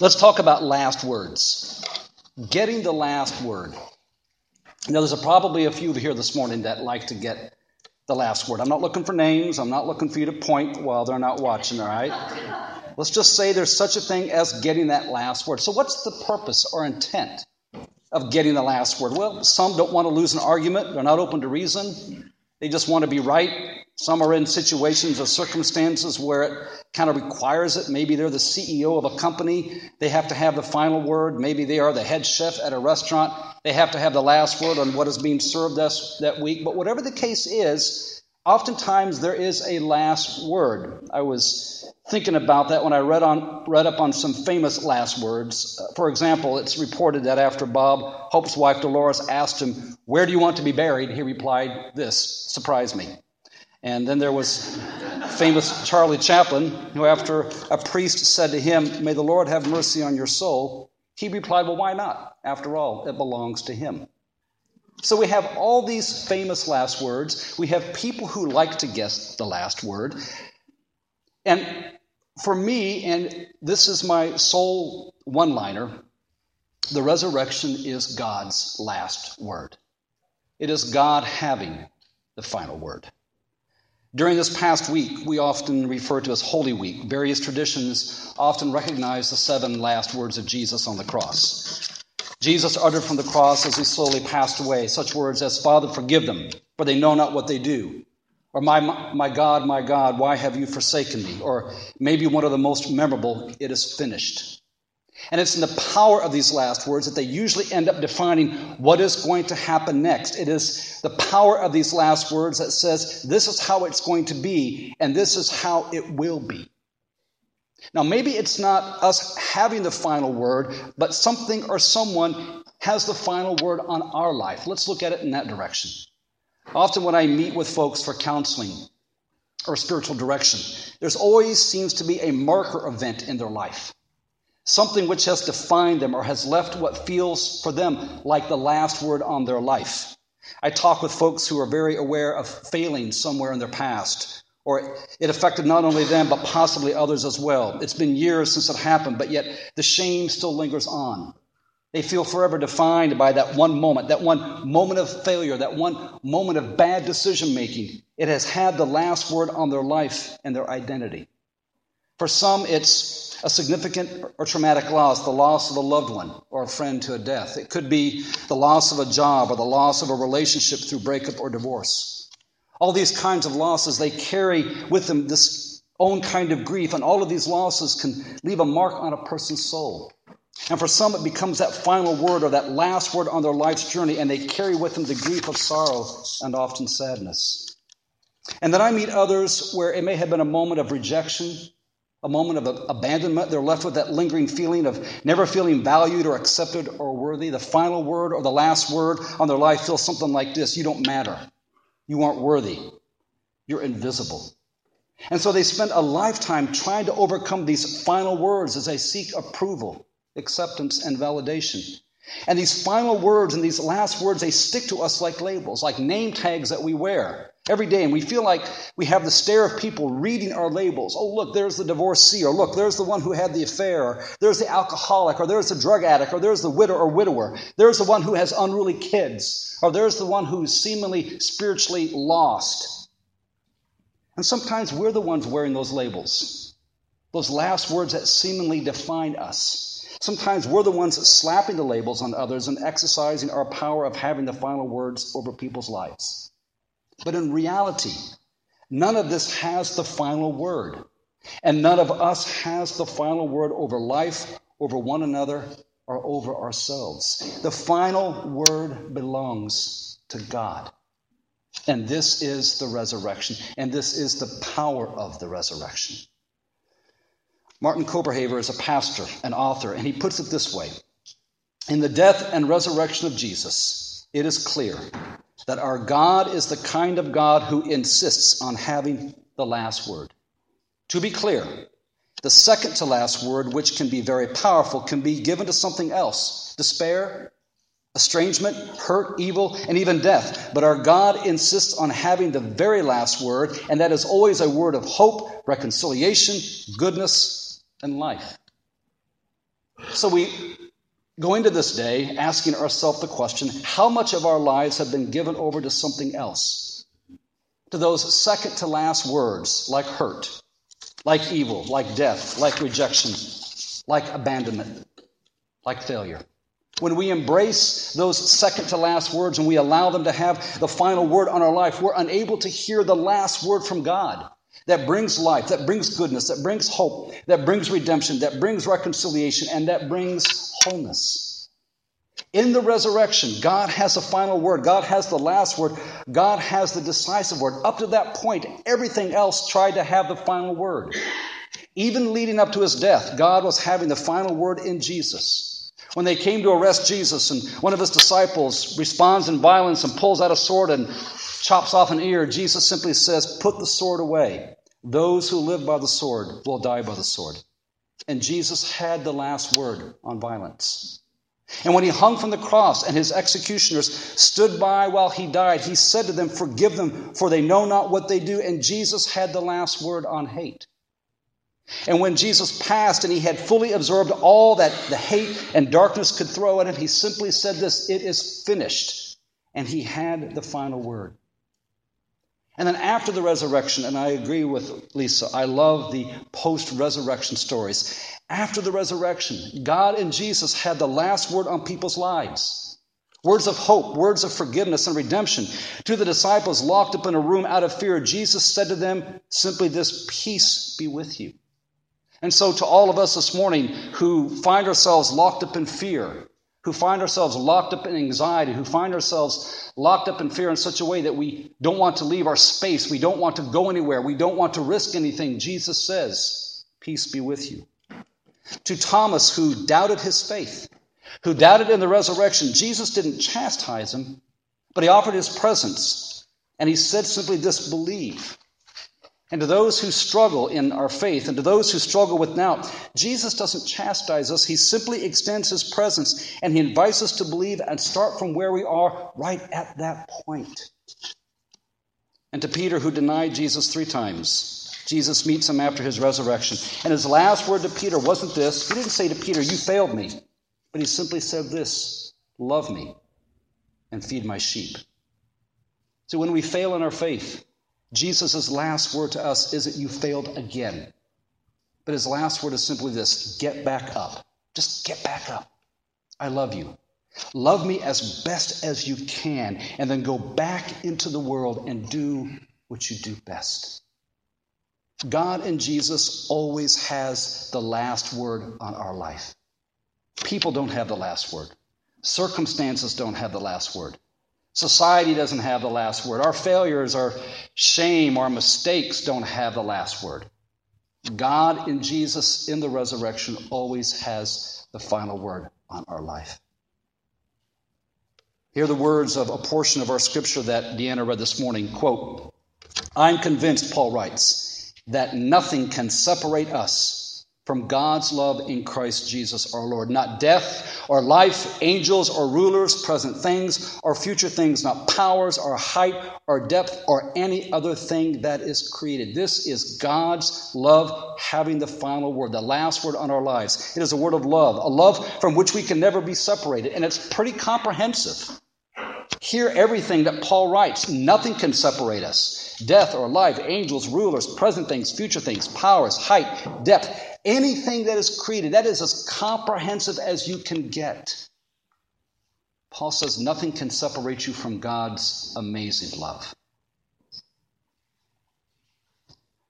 Let's talk about last words. Getting the last word. Now, there's a, probably a few here this morning that like to get the last word. I'm not looking for names. I'm not looking for you to point while they're not watching, all right? Let's just say there's such a thing as getting that last word. So, what's the purpose or intent of getting the last word? Well, some don't want to lose an argument, they're not open to reason, they just want to be right. Some are in situations or circumstances where it kind of requires it. Maybe they're the CEO of a company, they have to have the final word. Maybe they are the head chef at a restaurant, they have to have the last word on what is being served us that week. But whatever the case is, oftentimes there is a last word. I was thinking about that when I read, on, read up on some famous last words. Uh, for example, it's reported that after Bob Hope's wife Dolores asked him, Where do you want to be buried? he replied, This surprised me. And then there was famous Charlie Chaplin, who, after a priest said to him, May the Lord have mercy on your soul, he replied, Well, why not? After all, it belongs to him. So we have all these famous last words. We have people who like to guess the last word. And for me, and this is my sole one liner, the resurrection is God's last word. It is God having the final word. During this past week, we often refer to as Holy Week. Various traditions often recognize the seven last words of Jesus on the cross. Jesus uttered from the cross as he slowly passed away such words as, Father, forgive them, for they know not what they do. Or, my, my God, my God, why have you forsaken me? Or maybe one of the most memorable, it is finished. And it's in the power of these last words that they usually end up defining what is going to happen next. It is the power of these last words that says, this is how it's going to be, and this is how it will be. Now, maybe it's not us having the final word, but something or someone has the final word on our life. Let's look at it in that direction. Often, when I meet with folks for counseling or spiritual direction, there's always seems to be a marker event in their life something which has defined them or has left what feels for them like the last word on their life. I talk with folks who are very aware of failing somewhere in their past, or it affected not only them, but possibly others as well. It's been years since it happened, but yet the shame still lingers on. They feel forever defined by that one moment, that one moment of failure, that one moment of bad decision making. It has had the last word on their life and their identity. For some, it's a significant or traumatic loss, the loss of a loved one or a friend to a death. It could be the loss of a job or the loss of a relationship through breakup or divorce. All these kinds of losses, they carry with them this own kind of grief, and all of these losses can leave a mark on a person's soul. And for some, it becomes that final word or that last word on their life's journey, and they carry with them the grief of sorrow and often sadness. And then I meet others where it may have been a moment of rejection a moment of abandonment. They're left with that lingering feeling of never feeling valued or accepted or worthy. The final word or the last word on their life feels something like this You don't matter. You aren't worthy. You're invisible. And so they spend a lifetime trying to overcome these final words as they seek approval, acceptance, and validation. And these final words and these last words, they stick to us like labels, like name tags that we wear every day. And we feel like we have the stare of people reading our labels. Oh, look, there's the divorcee, or look, there's the one who had the affair, or there's the alcoholic, or there's the drug addict, or there's the widow or widower. There's the one who has unruly kids, or there's the one who's seemingly spiritually lost. And sometimes we're the ones wearing those labels, those last words that seemingly define us. Sometimes we're the ones slapping the labels on others and exercising our power of having the final words over people's lives. But in reality, none of this has the final word. And none of us has the final word over life, over one another, or over ourselves. The final word belongs to God. And this is the resurrection, and this is the power of the resurrection. Martin Copenhaver is a pastor and author, and he puts it this way In the death and resurrection of Jesus, it is clear that our God is the kind of God who insists on having the last word. To be clear, the second to last word, which can be very powerful, can be given to something else despair, estrangement, hurt, evil, and even death. But our God insists on having the very last word, and that is always a word of hope, reconciliation, goodness, and life. So we go into this day asking ourselves the question how much of our lives have been given over to something else? To those second to last words like hurt, like evil, like death, like rejection, like abandonment, like failure. When we embrace those second to last words and we allow them to have the final word on our life, we're unable to hear the last word from God that brings life, that brings goodness, that brings hope, that brings redemption, that brings reconciliation, and that brings wholeness. In the resurrection, God has the final word. God has the last word. God has the decisive word. Up to that point, everything else tried to have the final word. Even leading up to his death, God was having the final word in Jesus. When they came to arrest Jesus, and one of his disciples responds in violence and pulls out a sword and chops off an ear, Jesus simply says, Put the sword away. Those who live by the sword will die by the sword. And Jesus had the last word on violence. And when he hung from the cross and his executioners stood by while he died, he said to them, Forgive them, for they know not what they do. And Jesus had the last word on hate. And when Jesus passed and he had fully absorbed all that the hate and darkness could throw at him, he simply said this It is finished. And he had the final word. And then after the resurrection, and I agree with Lisa, I love the post resurrection stories. After the resurrection, God and Jesus had the last word on people's lives. Words of hope, words of forgiveness and redemption. To the disciples locked up in a room out of fear, Jesus said to them simply this Peace be with you. And so, to all of us this morning who find ourselves locked up in fear, who find ourselves locked up in anxiety, who find ourselves locked up in fear in such a way that we don't want to leave our space, we don't want to go anywhere, we don't want to risk anything, Jesus says, Peace be with you. To Thomas, who doubted his faith, who doubted in the resurrection, Jesus didn't chastise him, but he offered his presence. And he said simply this believe. And to those who struggle in our faith and to those who struggle with doubt, Jesus doesn't chastise us. He simply extends his presence and he invites us to believe and start from where we are right at that point. And to Peter, who denied Jesus three times, Jesus meets him after his resurrection. And his last word to Peter wasn't this. He didn't say to Peter, You failed me. But he simply said this Love me and feed my sheep. So when we fail in our faith, Jesus' last word to us isn't, You failed again. But his last word is simply this get back up. Just get back up. I love you. Love me as best as you can, and then go back into the world and do what you do best. God and Jesus always has the last word on our life. People don't have the last word. Circumstances don't have the last word. Society doesn't have the last word. Our failures, our shame, our mistakes don't have the last word. God in Jesus in the resurrection always has the final word on our life. Here are the words of a portion of our scripture that Deanna read this morning. Quote, I'm convinced, Paul writes, that nothing can separate us from God's love in Christ Jesus our Lord. Not death or life, angels or rulers, present things or future things, not powers or height or depth or any other thing that is created. This is God's love having the final word, the last word on our lives. It is a word of love, a love from which we can never be separated, and it's pretty comprehensive. Hear everything that Paul writes. Nothing can separate us. Death or life, angels, rulers, present things, future things, powers, height, depth anything that is created. That is as comprehensive as you can get. Paul says nothing can separate you from God's amazing love.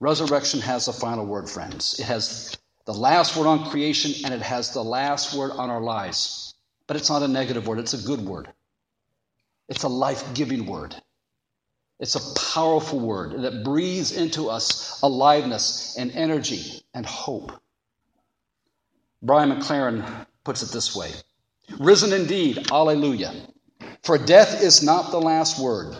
Resurrection has a final word, friends. It has the last word on creation and it has the last word on our lives. But it's not a negative word, it's a good word. It's a life giving word. It's a powerful word that breathes into us aliveness and energy and hope. Brian McLaren puts it this way Risen indeed, alleluia. For death is not the last word.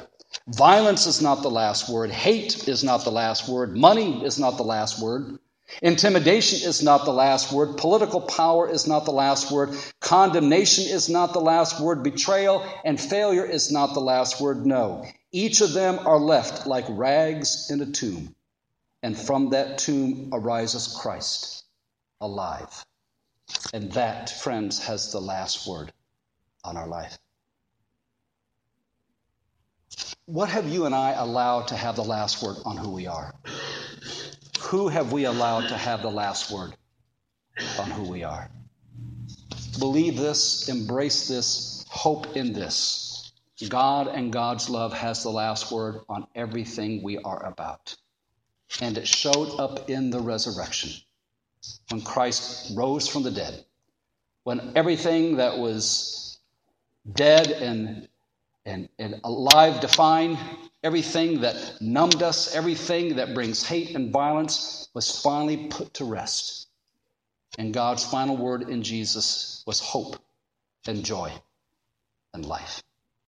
Violence is not the last word. Hate is not the last word. Money is not the last word. Intimidation is not the last word. Political power is not the last word. Condemnation is not the last word. Betrayal and failure is not the last word. No. Each of them are left like rags in a tomb. And from that tomb arises Christ, alive. And that, friends, has the last word on our life. What have you and I allowed to have the last word on who we are? Who have we allowed to have the last word on who we are? Believe this, embrace this, hope in this. God and God's love has the last word on everything we are about. And it showed up in the resurrection when Christ rose from the dead, when everything that was dead and, and, and alive defined, everything that numbed us, everything that brings hate and violence was finally put to rest. And God's final word in Jesus was hope and joy and life.